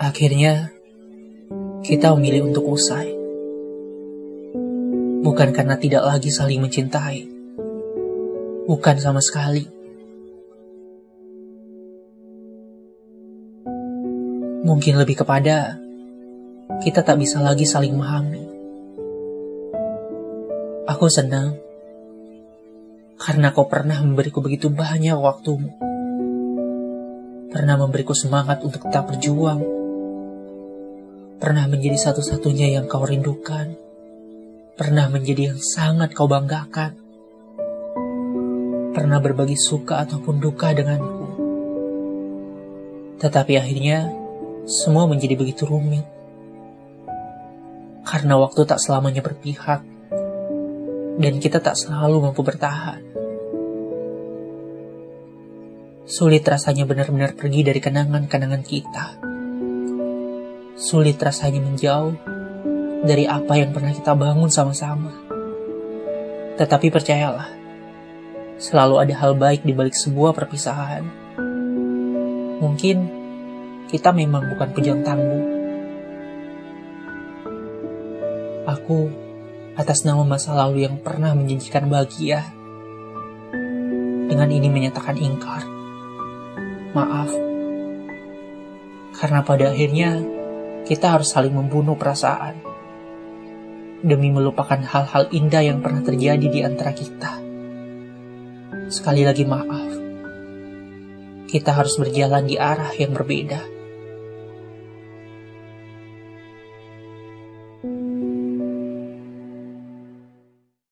Akhirnya, kita memilih untuk usai. Bukan karena tidak lagi saling mencintai. Bukan sama sekali. Mungkin lebih kepada kita tak bisa lagi saling memahami. Aku senang karena kau pernah memberiku begitu banyak waktumu. Pernah memberiku semangat untuk tetap berjuang pernah menjadi satu-satunya yang kau rindukan, pernah menjadi yang sangat kau banggakan, pernah berbagi suka ataupun duka denganku. Tetapi akhirnya, semua menjadi begitu rumit. Karena waktu tak selamanya berpihak, dan kita tak selalu mampu bertahan. Sulit rasanya benar-benar pergi dari kenangan-kenangan kita Sulit rasanya menjauh dari apa yang pernah kita bangun sama-sama. Tetapi percayalah, selalu ada hal baik di balik sebuah perpisahan. Mungkin kita memang bukan pujang tangguh. Aku atas nama masa lalu yang pernah menjanjikan bahagia. Dengan ini menyatakan ingkar. Maaf. Karena pada akhirnya kita harus saling membunuh perasaan demi melupakan hal-hal indah yang pernah terjadi di antara kita. Sekali lagi maaf, kita harus berjalan di arah yang berbeda.